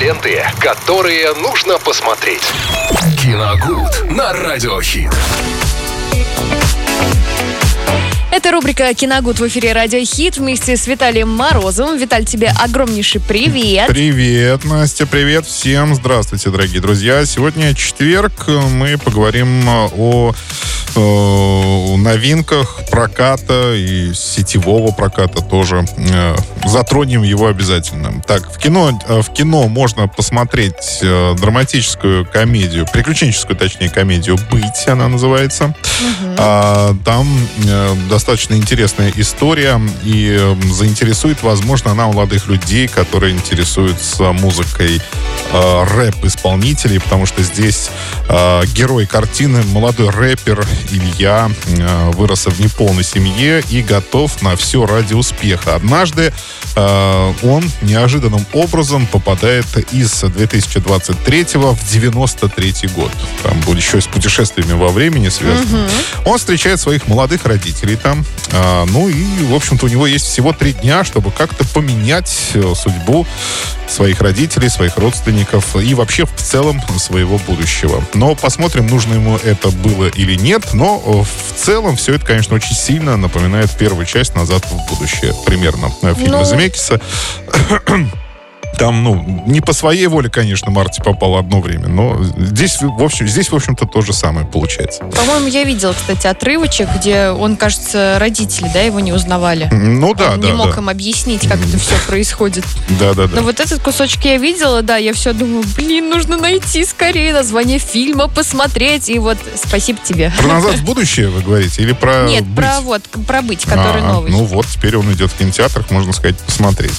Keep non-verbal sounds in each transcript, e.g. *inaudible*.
ленты, которые нужно посмотреть. Киногуд на Радиохит. Это рубрика «Киногуд» в эфире «Радио Хит» вместе с Виталием Морозовым. Виталь, тебе огромнейший привет. Привет, Настя, привет всем. Здравствуйте, дорогие друзья. Сегодня четверг. Мы поговорим о, о новинках проката и сетевого проката тоже. Э, затронем его обязательно. Так, в кино, э, в кино можно посмотреть э, драматическую комедию, приключенческую, точнее, комедию «Быть», она называется. Угу. А, там достаточно интересная история и эм, заинтересует, возможно, она молодых людей, которые интересуются музыкой рэп-исполнителей, потому что здесь герой картины молодой рэпер Илья вырос в неполной семье и готов на все ради успеха. Однажды э, он неожиданным образом попадает из 2023 в 93 год. Там будет еще и с путешествиями во времени связано. Угу. Он встречает своих молодых родителей там. А, ну и, в общем-то, у него есть всего три дня, чтобы как-то поменять э, судьбу своих родителей, своих родственников и вообще в целом своего будущего. Но посмотрим, нужно ему это было или нет. Но э, в целом все это, конечно, очень сильно напоминает первую часть «Назад в будущее». Примерно э, фильма ну... Земекиса. Там, ну, не по своей воле, конечно, Марти попал одно время, но здесь, в общем, здесь, в общем-то, то же самое получается. По-моему, я видела, кстати, отрывочек, где он, кажется, родители, да, его не узнавали. Ну да, он да. не мог да. им объяснить, как это все происходит. Да, да, да. Но вот этот кусочек я видела, да, я все думаю, блин, нужно найти скорее название фильма, посмотреть, и вот спасибо тебе. Про «Назад в будущее» вы говорите? Или про Нет, быть? про вот, про «Быть», который А, новый. Ну вот, теперь он идет в кинотеатрах, можно сказать, посмотреть.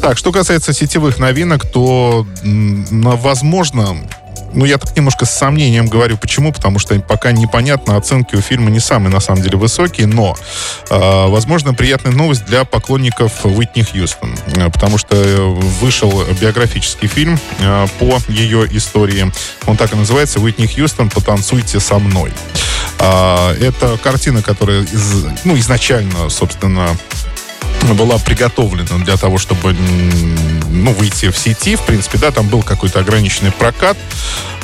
Так, что касается сетевых новинок, то, возможно, ну, я так немножко с сомнением говорю. Почему? Потому что пока непонятно, оценки у фильма не самые, на самом деле, высокие, но, э, возможно, приятная новость для поклонников Уитни Хьюстон. Э, потому что вышел биографический фильм э, по ее истории. Он так и называется «Уитни Хьюстон. Потанцуйте со мной». Э, это картина, которая из, ну, изначально, собственно, была приготовлена для того, чтобы ну, выйти в сети. В принципе, да, там был какой-то ограниченный прокат.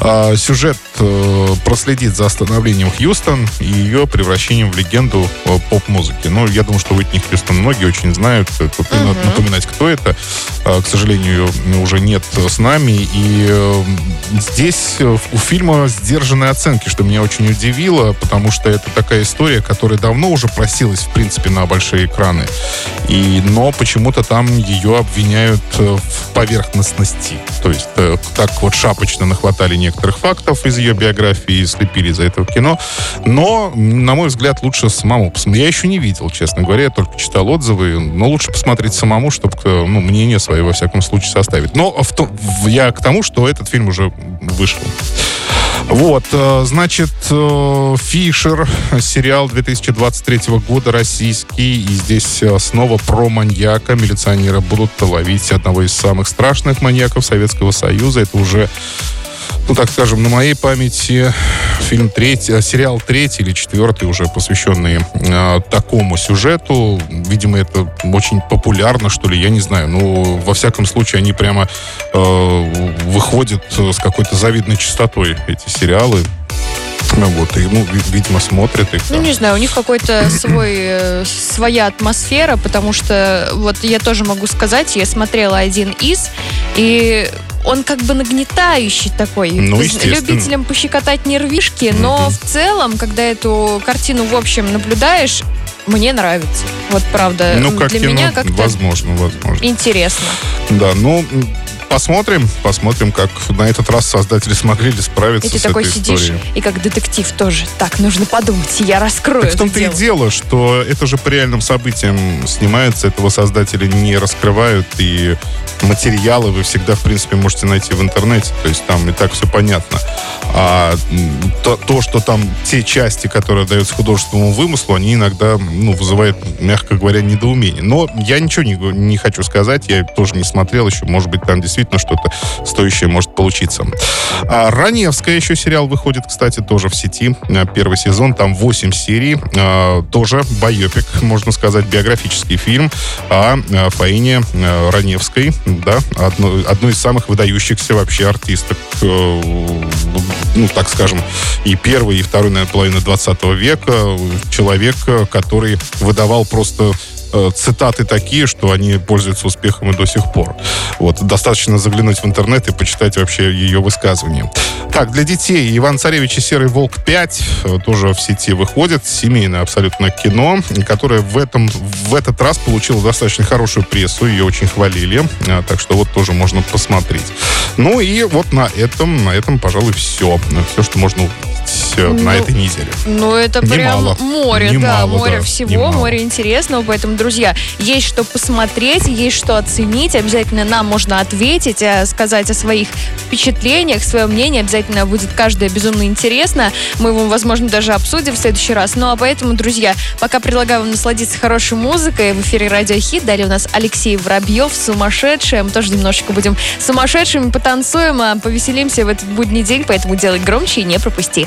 А, сюжет э, проследит за становлением Хьюстон и ее превращением в легенду э, поп-музыки. Ну, я думаю, что Уитни Хьюстон многие очень знают. Тут не надо напоминать, кто это. А, к сожалению, уже нет с нами. И э, здесь у фильма сдержанные оценки, что меня очень удивило, потому что это такая история, которая давно уже просилась, в принципе, на большие экраны. И, но почему-то там ее обвиняют в поверхностности. То есть так вот шапочно нахватали некоторых фактов из ее биографии и слепили из-за этого кино. Но, на мой взгляд, лучше самому посмотреть. Я еще не видел, честно говоря, я только читал отзывы, но лучше посмотреть самому, чтобы ну, мнение свое, во всяком случае, составить. Но в то, я к тому, что этот фильм уже вышел. Вот, э, значит, э, Фишер, сериал 2023 года, российский, и здесь э, снова про маньяка. Милиционеры будут ловить одного из самых страшных маньяков Советского Союза. Это уже ну, так скажем, на моей памяти фильм третий, э, сериал третий или четвертый уже посвященный э, такому сюжету. Видимо, это очень популярно, что ли, я не знаю. Ну, во всяком случае, они прямо э, выходят с какой-то завидной частотой, эти сериалы. Ну вот, и, ну, видимо, смотрят их. Ну, не знаю, у них какой-то *clears throat* свой, э, своя атмосфера, потому что, вот я тоже могу сказать, я смотрела один из, и он как бы нагнетающий такой. Ну, Любителям пощекотать нервишки, но в целом, когда эту картину, в общем, наблюдаешь, мне нравится. Вот правда. Ну, как Для кино, меня как-то возможно, возможно. интересно. Да, ну, посмотрим, посмотрим, как на этот раз создатели смогли ли справиться и ты с такой этой сидишь, историей. и как детектив тоже. Так, нужно подумать, я раскрою Так в том-то и дело. что это же по реальным событиям снимается, этого создатели не раскрывают, и материалы вы всегда, в принципе, можете найти в интернете, то есть там и так все понятно. А то, то что там те части, которые даются художественному вымыслу, они иногда ну, вызывают, мягко говоря, недоумение. Но я ничего не, не хочу сказать, я тоже не смотрел еще, может быть, там действительно действительно что-то стоящее может получиться. А Раневская еще сериал выходит, кстати, тоже в сети. Э, первый сезон, там 8 серий. А, тоже байопик, можно сказать, биографический фильм о э, Фаине э, Раневской, да, одной, одной из самых выдающихся вообще артисток, ну, так скажем, и первой, и второй, наверное, половины 20 века. Человек, который выдавал просто Э, цитаты такие, что они пользуются успехом и до сих пор. Вот, достаточно заглянуть в интернет и почитать вообще ее высказывания. Так, для детей Иван Царевич и Серый Волк 5 э, тоже в сети выходит. Семейное абсолютно кино, которое в, этом, в этот раз получило достаточно хорошую прессу. Ее очень хвалили. А, так что вот тоже можно посмотреть. Ну и вот на этом, на этом, пожалуй, все. Все, что можно увидеть э, ну, на этой неделе. Ну, это Немало. прям море, Немало, да, море да. всего, Немало. море интересного. Поэтому, друзья, есть что посмотреть, есть что оценить. Обязательно нам можно ответить, э, сказать о своих впечатлениях, свое мнение. Обязательно будет каждое безумно интересно. Мы его, возможно, даже обсудим в следующий раз. Ну, а поэтому, друзья, пока предлагаю вам насладиться хорошей музыкой. В эфире Радио Хит. Далее у нас Алексей Воробьев, сумасшедший. Мы тоже немножечко будем сумасшедшими, потанцуем, а повеселимся в этот будний день, поэтому делай громче и не пропусти.